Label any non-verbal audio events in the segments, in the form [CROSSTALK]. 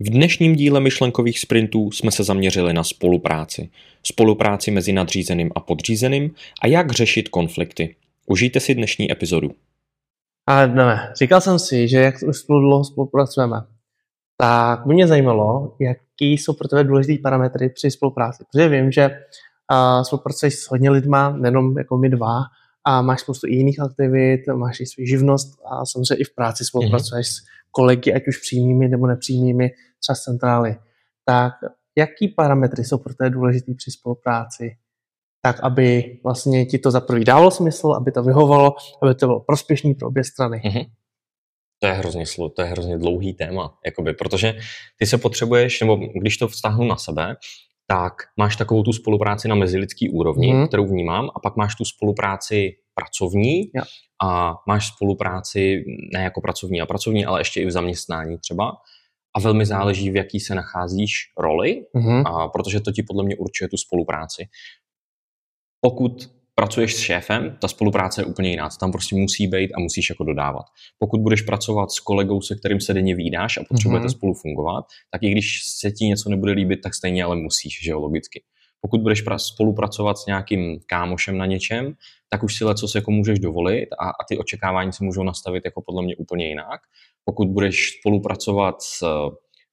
V dnešním díle myšlenkových sprintů jsme se zaměřili na spolupráci. Spolupráci mezi nadřízeným a podřízeným a jak řešit konflikty. Užijte si dnešní epizodu. Ale ne, říkal jsem si, že jak už spolu dlouho spolupracujeme, tak by mě zajímalo, jaký jsou pro tebe důležité parametry při spolupráci. Protože vím, že uh, spolupracuješ s hodně lidma, nejenom jako my dva, a máš spoustu i jiných aktivit, máš i svou živnost a samozřejmě i v práci spolupracuješ mm-hmm. s kolegy, ať už přímými nebo nepřímými, třeba z centrály. Tak jaký parametry jsou pro tebe důležitý při spolupráci? Tak, aby vlastně ti to za prvý dávalo smysl, aby to vyhovalo, aby to bylo prospěšný pro obě strany. Mm-hmm. To je hrozně slo, to je hrozně dlouhý téma, jakoby, protože ty se potřebuješ, nebo když to vztahnu na sebe, tak máš takovou tu spolupráci na mezilidský úrovni, mm. kterou vnímám, a pak máš tu spolupráci pracovní ja. a máš spolupráci ne jako pracovní a pracovní, ale ještě i v zaměstnání třeba. A velmi záleží, v jaký se nacházíš roli, mm-hmm. a protože to ti podle mě určuje tu spolupráci. Pokud pracuješ s šéfem, ta spolupráce je úplně jiná. tam prostě musí být a musíš jako dodávat. Pokud budeš pracovat s kolegou, se kterým se denně výdáš a potřebujete mm-hmm. spolu fungovat, tak i když se ti něco nebude líbit, tak stejně ale musíš, že jo, logicky. Pokud budeš spolupracovat s nějakým kámošem na něčem, tak už si co se jako můžeš dovolit a, a ty očekávání se můžou nastavit jako podle mě úplně jinak. Pokud budeš spolupracovat s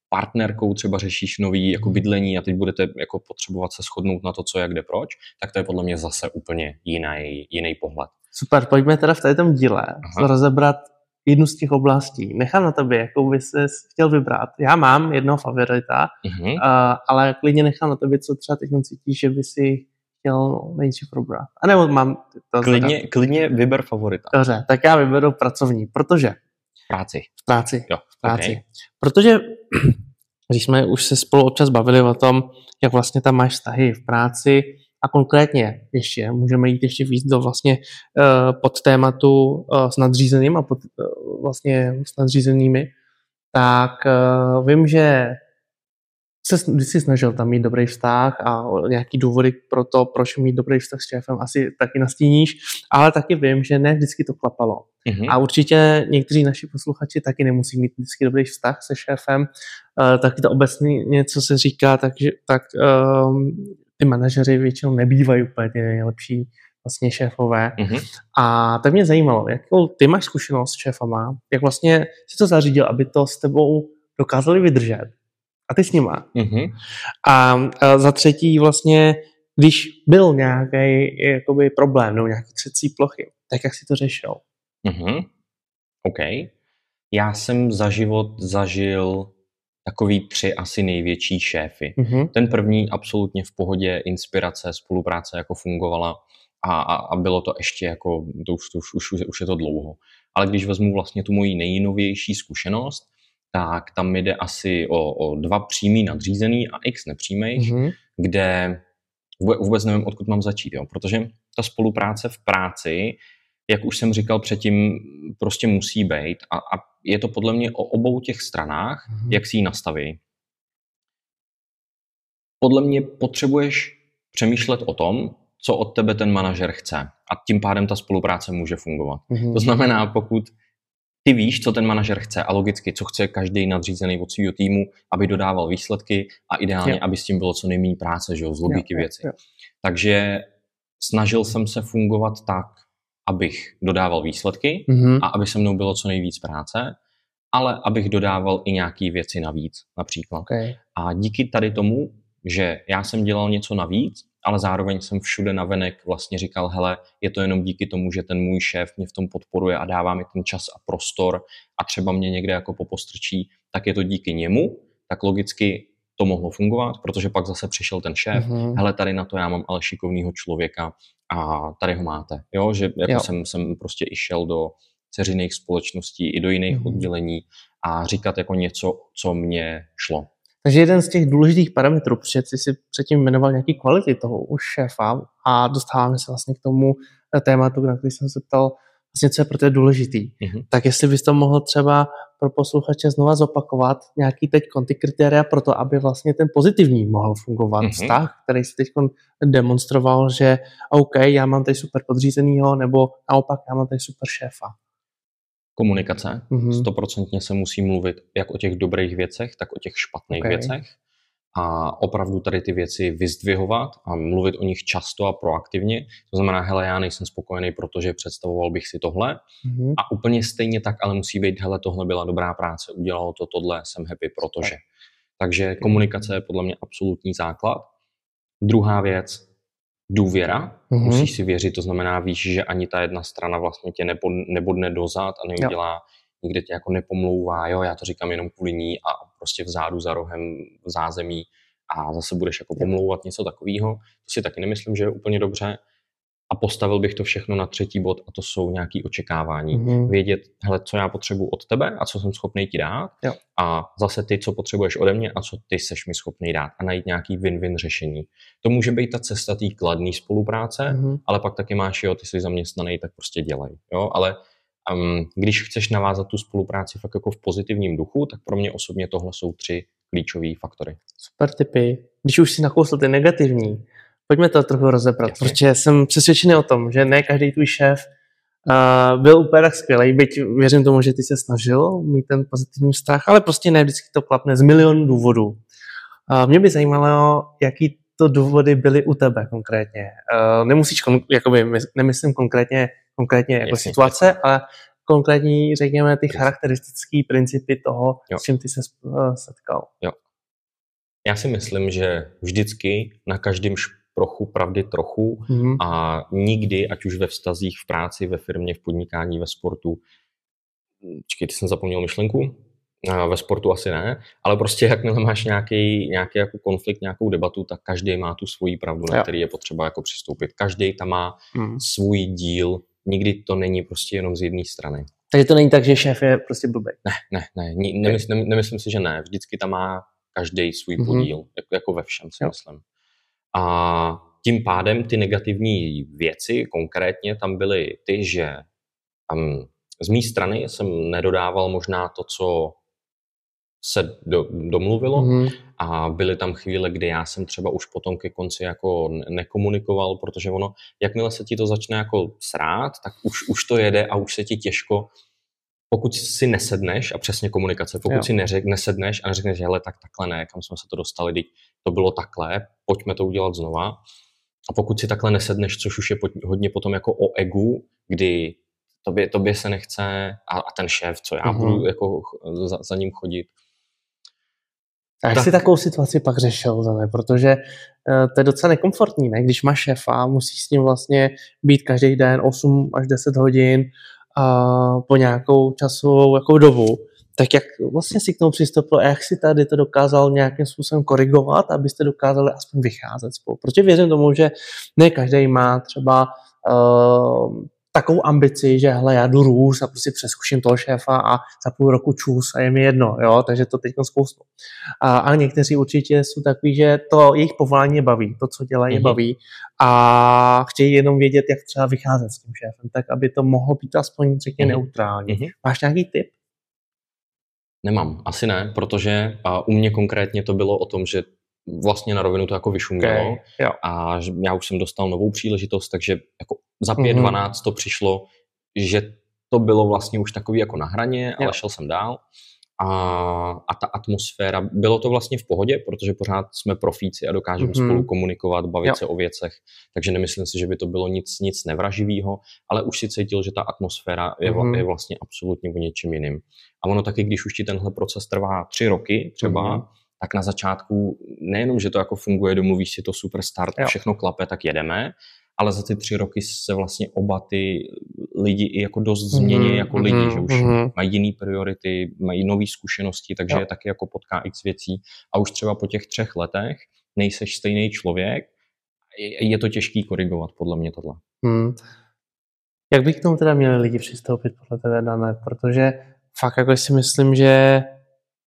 partnerkou třeba řešíš nový jako bydlení a teď budete jako potřebovat se shodnout na to, co, jak, kde, proč, tak to je podle mě zase úplně jiný, jiný pohled. Super, pojďme teda v této díle Aha. rozebrat jednu z těch oblastí. Nechám na tobě, jakou bys chtěl vybrat. Já mám jednoho favorita, uh-huh. uh, ale klidně nechám na tobě, co třeba teď cítíš, že by si chtěl nejdřív probrat. A nebo mám to klidně, klidně vyber favorita. Dobře, tak já vyberu pracovní, protože... V práci. V práci. Jo, v práci. Okay. Protože [CLEARS THROAT] když jsme už se spolu občas bavili o tom, jak vlastně tam máš vztahy v práci a konkrétně ještě, můžeme jít ještě víc do vlastně uh, pod tématu uh, s nadřízeným a pod, uh, vlastně s nadřízenými, tak vím, že se vždycky snažil tam mít dobrý vztah a nějaký důvody pro to, proč mít dobrý vztah s šéfem, asi taky nastíníš, ale taky vím, že ne vždycky to klapalo. Mm-hmm. A určitě někteří naši posluchači taky nemusí mít vždycky dobrý vztah se šéfem, uh, taky to obecně něco se říká, takže, tak um, ty manažeři většinou nebývají úplně ty nejlepší vlastně šéfové. Mm-hmm. A tak mě zajímalo, jakou ty máš zkušenost s šéfama, jak vlastně si to zařídil, aby to s tebou dokázali vydržet a ty s nima. Mm-hmm. A, a za třetí vlastně, když byl nějaký jakoby problém nebo nějaký třecí plochy, tak jak si to řešil? Mm-hmm. OK. Já jsem za život zažil takový tři asi největší šéfy. Mm-hmm. Ten první absolutně v pohodě, inspirace, spolupráce jako fungovala a, a, a bylo to ještě jako, to už, to už, už, už je to dlouho. Ale když vezmu vlastně tu moji nejnovější zkušenost, tak tam jde asi o, o dva přímý nadřízený a x nepřímých, mm-hmm. kde vůbec nevím, odkud mám začít, jo? protože ta spolupráce v práci, jak už jsem říkal předtím, prostě musí být a, a je to podle mě o obou těch stranách, mm-hmm. jak si ji nastaví. Podle mě potřebuješ přemýšlet o tom, co od tebe ten manažer chce a tím pádem ta spolupráce může fungovat. Mm-hmm. To znamená, pokud ty víš, co ten manažer chce a logicky, co chce každý nadřízený od svého týmu, aby dodával výsledky a ideálně, jo. aby s tím bylo co nejméně práce, že jo, z logiky jo, věci. Jo. Takže snažil jsem se fungovat tak, abych dodával výsledky mm-hmm. a aby se mnou bylo co nejvíc práce, ale abych dodával i nějaké věci navíc, například. Okay. A díky tady tomu, že já jsem dělal něco navíc, ale zároveň jsem všude navenek vlastně říkal, hele, je to jenom díky tomu, že ten můj šéf mě v tom podporuje a dává mi ten čas a prostor a třeba mě někde jako popostrčí, tak je to díky němu, tak logicky to mohlo fungovat, protože pak zase přišel ten šéf, mm-hmm. hele, tady na to já mám ale šikovného člověka a tady ho máte, jo, že jako jo. Jsem, jsem prostě i šel do ceřiných společností i do jiných mm-hmm. oddělení a říkat jako něco, co mě šlo. Takže jeden z těch důležitých parametrů, protože jsi si předtím jmenoval nějaký kvality toho už šéfa a dostáváme se vlastně k tomu tématu, na který jsem se ptal, vlastně co je pro tebe důležitý. Mm-hmm. Tak jestli bys to mohl třeba pro posluchače znova zopakovat, nějaký teď ty kritéria pro to, aby vlastně ten pozitivní mohl fungovat mm-hmm. vztah, který si teď demonstroval, že OK, já mám tady super podřízenýho, nebo naopak já mám tady super šéfa. Komunikace. Stoprocentně mm-hmm. se musí mluvit jak o těch dobrých věcech, tak o těch špatných okay. věcech. A opravdu tady ty věci vyzdvihovat a mluvit o nich často a proaktivně. To znamená, hele, já nejsem spokojený, protože představoval bych si tohle. Mm-hmm. A úplně stejně tak, ale musí být, hele, tohle byla dobrá práce, udělalo to tohle, jsem happy, protože. Takže komunikace je podle mě absolutní základ. Druhá věc, důvěra. Mm-hmm. Musíš si věřit, to znamená, víš, že ani ta jedna strana vlastně tě nebo, nebodne dozad a neudělá, jo. nikde tě jako nepomlouvá, jo, já to říkám jenom kvůli ní a prostě vzadu za rohem v zázemí a zase budeš jako pomlouvat něco takového. To si taky nemyslím, že je úplně dobře a postavil bych to všechno na třetí bod a to jsou nějaké očekávání. Mm-hmm. Vědět, hele, co já potřebuji od tebe a co jsem schopný ti dát jo. a zase ty, co potřebuješ ode mě a co ty seš mi schopný dát a najít nějaký win-win řešení. To může být ta cesta té kladné spolupráce, mm-hmm. ale pak taky máš, jo, ty jsi zaměstnaný, tak prostě dělej. Jo? Ale um, když chceš navázat tu spolupráci fakt jako v pozitivním duchu, tak pro mě osobně tohle jsou tři klíčové faktory. Super typy. Když už si nakousl ty negativní, Pojďme to trochu rozebrat, Jasně. protože jsem přesvědčený o tom, že ne každý tvůj šéf uh, byl úplně tak skvělý, byť věřím tomu, že ty se snažil mít ten pozitivní vztah, ale prostě ne vždycky to klapne z milion důvodů. Uh, mě by zajímalo, jaký to důvody byly u tebe konkrétně. Uh, nemusíš, kon- jakoby, nemyslím konkrétně, konkrétně jako Jasně. situace, ale konkrétní, řekněme, ty charakteristické principy toho, jo. s čím ty se setkal. Jo. Já si myslím, že vždycky na každém trochu pravdy trochu mm-hmm. a nikdy, ať už ve vztazích, v práci, ve firmě, v podnikání, ve sportu, čekej, ty jsem zapomněl myšlenku, ve sportu asi ne, ale prostě jakmile máš nějaký, nějaký jako konflikt, nějakou debatu, tak každý má tu svoji pravdu, na který je potřeba jako přistoupit. Každý tam má mm. svůj díl, nikdy to není prostě jenom z jedné strany. Takže to není tak, že šéf je prostě blbý. Ne, ne, ne, nemysl, nemyslím si, že ne. Vždycky tam má každý svůj mm-hmm. podíl, jako, jako ve všem si jo. myslím. A tím pádem ty negativní věci, konkrétně tam byly ty, že tam z mé strany jsem nedodával možná to, co se do, domluvilo mm. a byly tam chvíle, kdy já jsem třeba už potom ke konci jako nekomunikoval, protože ono, jakmile se ti to začne jako srát, tak už, už to jede a už se ti těžko pokud si nesedneš, a přesně komunikace, pokud jo. si neřek, nesedneš a neřekneš, hele, tak takhle ne, kam jsme se to dostali, teď to bylo takhle, pojďme to udělat znova. A pokud si takhle nesedneš, což už je hodně potom jako o egu, kdy tobě, tobě se nechce a, a ten šéf, co já uh-huh. budu jako za, za ním chodit. A jak tak. jsi takovou situaci pak řešil, Zane? protože uh, to je docela nekomfortní, ne? když máš šéfa, musíš s ním vlastně být každý den 8 až 10 hodin, a po nějakou časovou jako dobu, tak jak vlastně si k tomu přistoupil a jak si tady to dokázal nějakým způsobem korigovat, abyste dokázali aspoň vycházet spolu. Protože věřím tomu, že ne každý má třeba uh, takovou ambici, že hele, já jdu růst a prostě přeskuším toho šéfa a za půl roku čus a je mi jedno, jo, takže to teď zkousnu. A, a někteří určitě jsou takový, že to jejich povolání je baví, to, co dělají, je mhm. baví a chtějí jenom vědět, jak třeba vycházet s tím šéfem, tak aby to mohlo být aspoň, řekně, mm-hmm. neutrální. Mm-hmm. Máš nějaký tip? Nemám, asi ne, protože a u mě konkrétně to bylo o tom, že vlastně na rovinu to jako vyšumělo okay, a já už jsem dostal novou příležitost, takže jako za 5.12 mm-hmm. to přišlo, že to bylo vlastně už takový jako na hraně, jo. ale šel jsem dál. A, a ta atmosféra, bylo to vlastně v pohodě, protože pořád jsme profíci a dokážeme mm-hmm. spolu komunikovat, bavit jo. se o věcech, takže nemyslím si, že by to bylo nic, nic nevraživého, ale už si cítil, že ta atmosféra je, mm-hmm. je vlastně absolutně o něčem jiným. A ono taky, když už ti tenhle proces trvá tři roky třeba, mm-hmm tak na začátku nejenom, že to jako funguje, domluvíš si to super start, jo. všechno klape, tak jedeme, ale za ty tři roky se vlastně oba ty lidi i jako dost změní mm-hmm, jako lidi, mm-hmm, že už mm-hmm. mají jiné priority, mají nové zkušenosti, takže jo. je taky jako potká x věcí a už třeba po těch třech letech nejseš stejný člověk, je, to těžký korigovat podle mě tohle. Mm. Jak by k tomu teda měli lidi přistoupit podle tebe, Dané? Protože fakt jako si myslím, že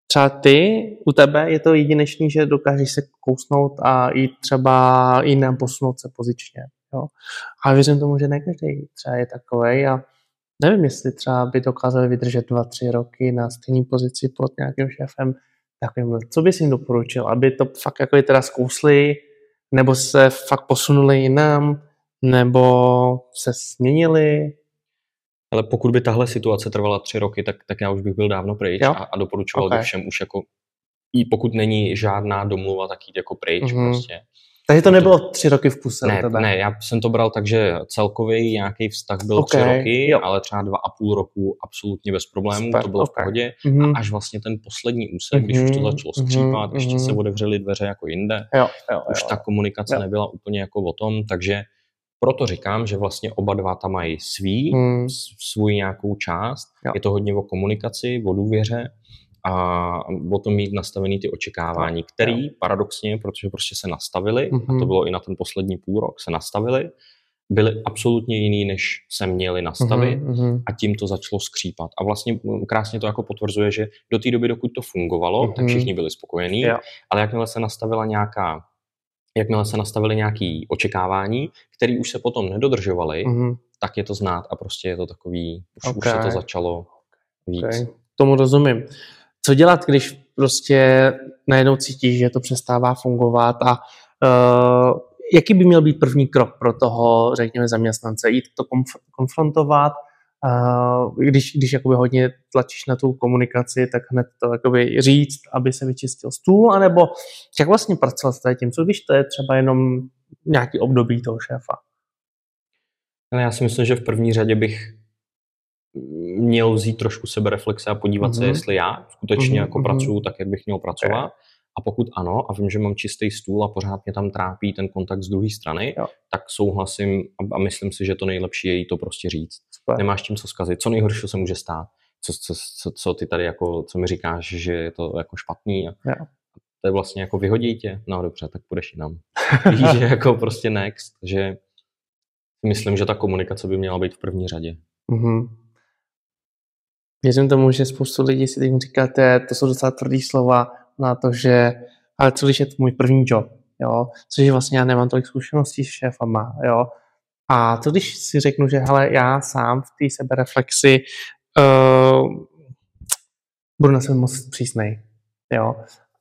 třeba ty, u tebe je to jedinečný, že dokážeš se kousnout a i třeba i nám posunout se pozičně. Jo? A věřím tomu, že ne každý třeba je takový a nevím, jestli třeba by dokázali vydržet dva, tři roky na stejné pozici pod nějakým šéfem takovým. Co bys jim doporučil, aby to fakt jako teda zkousli, nebo se fakt posunuli jinam, nebo se změnili? Ale pokud by tahle situace trvala tři roky, tak, tak já už bych byl dávno pryč a, a doporučoval okay. bych všem už jako, i pokud není žádná domluva, tak jít jako pryč mm-hmm. prostě. Takže to nebylo tři roky v kuse ne, tebe? Ne, já jsem to bral tak, že celkově nějaký vztah byl okay, tři roky, jo. ale třeba dva a půl roku absolutně bez problémů, Super, to bylo okay. v pohodě. Mm-hmm. A až vlastně ten poslední úsek, mm-hmm. když už to mhm, začalo skřípat, mm-hmm. ještě se mhm. otevřely dveře jako jinde, jo, jo, už jo. ta komunikace jo. nebyla úplně jako o tom, takže proto říkám, že vlastně oba dva tam mají svý, mm. svůj nějakou část. Jo. Je to hodně o komunikaci, o důvěře a o tom mít nastavený ty očekávání, který paradoxně, protože prostě se nastavili, mm-hmm. a to mhm. bylo i na ten poslední půl rok, se nastavili, byly absolutně jiný, než se měli nastavit mm-hmm. a tím to začalo skřípat. A vlastně krásně to jako potvrzuje, že do té doby, dokud to fungovalo, mm-hmm. tak mhm. všichni byli spokojení, yeah. ale jakmile se nastavila nějaká jakmile se nastavili nějaké očekávání, které už se potom nedodržovaly, mm-hmm. tak je to znát a prostě je to takový, už, okay. už se to začalo víc. Okay. Tomu rozumím co dělat, když prostě najednou cítíš, že to přestává fungovat a uh, jaký by měl být první krok pro toho, řekněme, zaměstnance? Jít to konf- konfrontovat, uh, když, když jakoby hodně tlačíš na tu komunikaci, tak hned to jakoby říct, aby se vyčistil stůl, anebo jak vlastně pracovat s tím, co když to je třeba jenom nějaký období toho šéfa? Já si myslím, že v první řadě bych měl vzít trošku sebereflexe a podívat mm-hmm. se, mhm. jestli já skutečně mm-hmm. jako mhm. pracuju tak, jak bych měl pracovat. Okay. A pokud ano, a vím, že mám čistý stůl a pořád mě tam trápí ten kontakt z druhé strany, jo. tak souhlasím a, a myslím si, že to nejlepší je jí to prostě říct. Super. Nemáš tím co zkazit. Co nejhoršího se může stát? Co, co, co, co ty tady jako, co mi říkáš, že je to jako špatný? A, jo. To je vlastně jako vyhodí tě. No dobře, tak půjdeš jinam. [LAUGHS] Víš, že jako prostě next. Že myslím, že ta komunikace by měla být v první řadě. Mm-hmm. Věřím tomu, že spoustu lidí si teď říkáte, to jsou docela tvrdý slova na to, že ale co když je to můj první job, jo, což je vlastně já nemám tolik zkušeností s šéfama, jo, a co když si řeknu, že hele, já sám v té sebereflexi uh, budu na sebe moc přísnej, jo,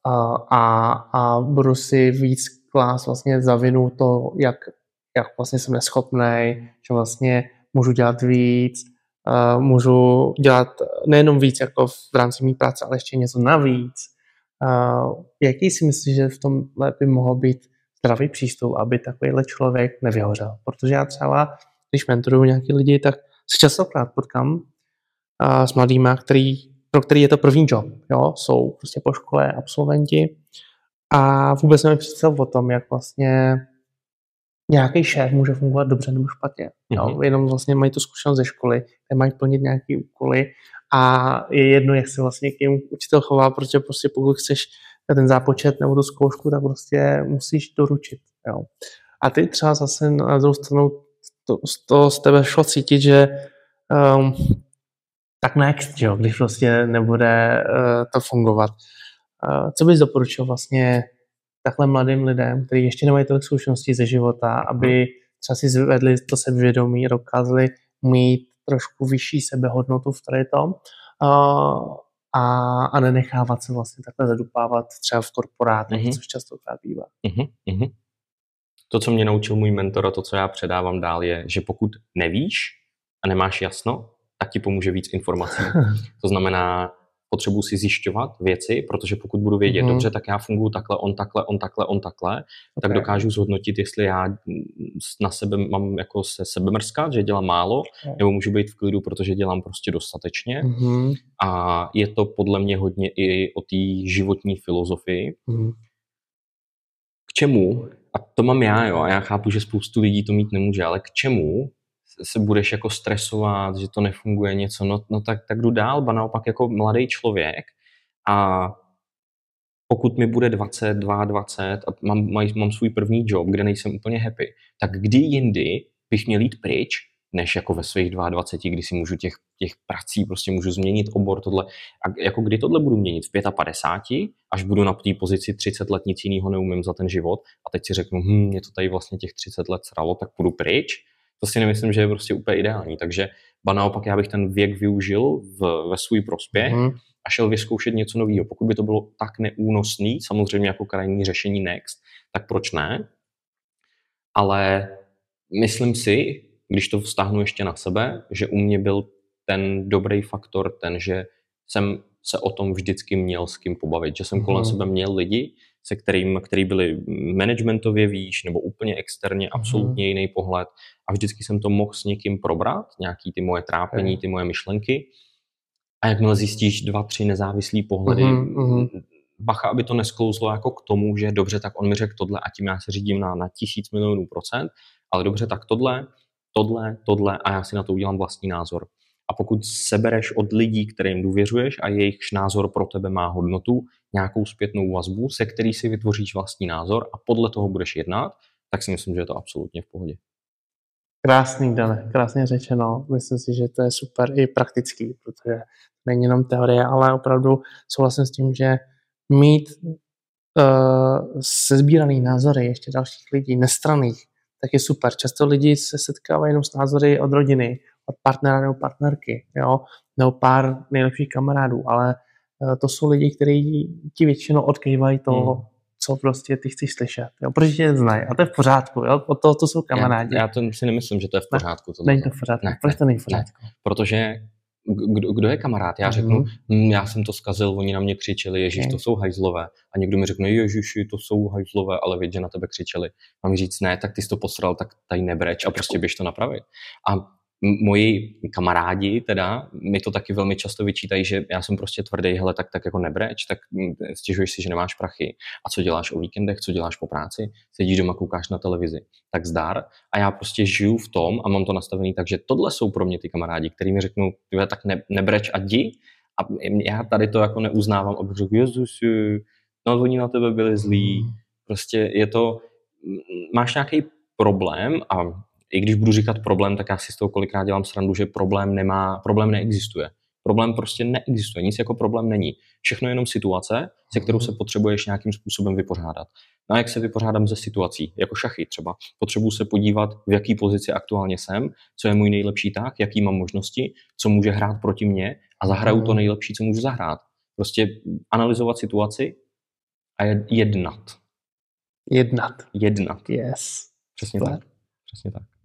uh, a, a budu si víc klás vlastně za vinu to, jak, jak vlastně jsem neschopný, že vlastně můžu dělat víc, uh, můžu dělat nejenom víc jako v rámci mý práce, ale ještě něco navíc. Uh, jaký si myslíš, že v tom by mohl být zdravý přístup, aby takovýhle člověk nevyhořel? Protože já třeba, když mentoruju nějaký lidi, tak se častokrát potkám uh, s mladými, který, pro který je to první job. Jo? Jsou prostě po škole absolventi a vůbec nemají představ o tom, jak vlastně nějaký šéf může fungovat dobře nebo špatně. Mm-hmm. Jenom vlastně mají tu zkušenost ze školy, mají plnit nějaké úkoly a je jedno, jak se vlastně k němu učitel chová, protože prostě pokud chceš ten zápočet nebo tu zkoušku, tak prostě musíš doručit. Jo. A ty třeba zase na druhou stranu to, to z tebe šlo cítit, že um, tak next, jo, když prostě nebude uh, to fungovat. Uh, co bys doporučil vlastně takhle mladým lidem, kteří ještě nemají tolik zkušeností ze života, aby třeba si zvedli to sebevědomí, dokázali mít trošku vyšší sebehodnotu v tady tom a, a nenechávat se vlastně takhle zadupávat třeba v korporátech, mm-hmm. což častokrát bývá. Mm-hmm. To, co mě naučil můj mentor a to, co já předávám dál, je, že pokud nevíš a nemáš jasno, tak ti pomůže víc informací. [LAUGHS] to znamená, potřebuji si zjišťovat věci, protože pokud budu vědět, mm-hmm. dobře, tak já funguji takhle, on takhle, on takhle, on takhle, okay. tak dokážu zhodnotit, jestli já na sebe mám jako se sebe mrskat, že dělám málo, okay. nebo můžu být v klidu, protože dělám prostě dostatečně. Mm-hmm. A je to podle mě hodně i o té životní filozofii. Mm-hmm. K čemu, a to mám já, jo, a já chápu, že spoustu lidí to mít nemůže, ale k čemu se budeš jako stresovat, že to nefunguje něco, no, no tak, tak jdu dál, ba naopak jako mladý člověk a pokud mi bude 20, 22 a mám, mám svůj první job, kde nejsem úplně happy, tak kdy jindy bych měl jít pryč, než jako ve svých 22, kdy si můžu těch, těch prací, prostě můžu změnit obor, tohle. A jako kdy tohle budu měnit? V 55, až budu na té pozici 30 let, nic jiného neumím za ten život a teď si řeknu, hm, mě to tady vlastně těch 30 let sralo, tak půjdu pryč to si nemyslím, že je prostě úplně ideální. Takže ba naopak já bych ten věk využil v, ve svůj prospěch mm. a šel vyzkoušet něco nového. Pokud by to bylo tak neúnosný, samozřejmě jako krajní řešení next, tak proč ne? Ale myslím si, když to vztahnu ještě na sebe, že u mě byl ten dobrý faktor ten, že jsem se o tom vždycky měl s kým pobavit, že jsem kolem mm. sebe měl lidi, se kterým, který byli managementově výš nebo úplně externě, mhm. absolutně mm. jiný pohled a vždycky jsem to mohl s někým probrat, nějaký ty moje trápení, mm. ty moje myšlenky a jakmile zjistíš dva, tři nezávislý pohledy, mm. bacha, aby to nesklouzlo jako k tomu, že dobře, tak on mi řekl tohle a tím já se řídím na, na tisíc milionů procent, ale dobře, tak tohle, tohle, tohle a já si na to udělám vlastní názor. A pokud sebereš od lidí, kterým důvěřuješ a jejichž názor pro tebe má hodnotu, nějakou zpětnou vazbu, se který si vytvoříš vlastní názor a podle toho budeš jednat, tak si myslím, že je to absolutně v pohodě. Krásný, Dane, krásně řečeno. Myslím si, že to je super i praktický, protože není jenom teorie, ale opravdu souhlasím s tím, že mít uh, sezbíraný názory ještě dalších lidí, nestraných, tak je super. Často lidi se setkávají jenom s názory od rodiny, od partnera nebo partnerky, jo, nebo pár nejlepších kamarádů, ale eh, to jsou lidi, kteří ti většinou odkývají to, hmm. co prostě ty chceš slyšet, jo, protože tě znají a to je v pořádku, jo, od toho to jsou kamarádi. Já, já to si nemyslím, že to je v pořádku. Ne, není to v pořádku, ne, proč to není v pořádku? Ne, protože kdo, kdo je kamarád? Já řeknu, mm-hmm. já jsem to zkazil, oni na mě křičeli, Ježíš, okay. to jsou hajzlové. A někdo mi řekne, Ježíši, to jsou hajzlové, ale vědě na tebe křičeli. Mi říct, ne, tak ty jsi to posral, tak tady nebreč a prostě běž to napravit. A moji kamarádi teda mi to taky velmi často vyčítají, že já jsem prostě tvrdý, hele, tak, tak jako nebreč, tak stěžuješ si, že nemáš prachy. A co děláš o víkendech, co děláš po práci? Sedíš doma, koukáš na televizi. Tak zdar. A já prostě žiju v tom a mám to nastavený tak, že tohle jsou pro mě ty kamarádi, který mi řeknou, tak ne, nebreč a jdi. A já tady to jako neuznávám, abych řekl, Jezus, no oni na tebe byli zlí. Prostě je to, máš nějaký problém a i když budu říkat problém, tak já si z toho kolikrát dělám srandu, že problém nemá, problém neexistuje. Problém prostě neexistuje, nic jako problém není. Všechno je jenom situace, se kterou se potřebuješ nějakým způsobem vypořádat. No a jak se vypořádám ze situací, jako šachy třeba. Potřebuji se podívat, v jaký pozici aktuálně jsem, co je můj nejlepší tak, jaký mám možnosti, co může hrát proti mně a zahraju to nejlepší, co můžu zahrát. Prostě analyzovat situaci a jednat. Jednat. Jednat. Yes. Přesně Super. tak. Přesně tak.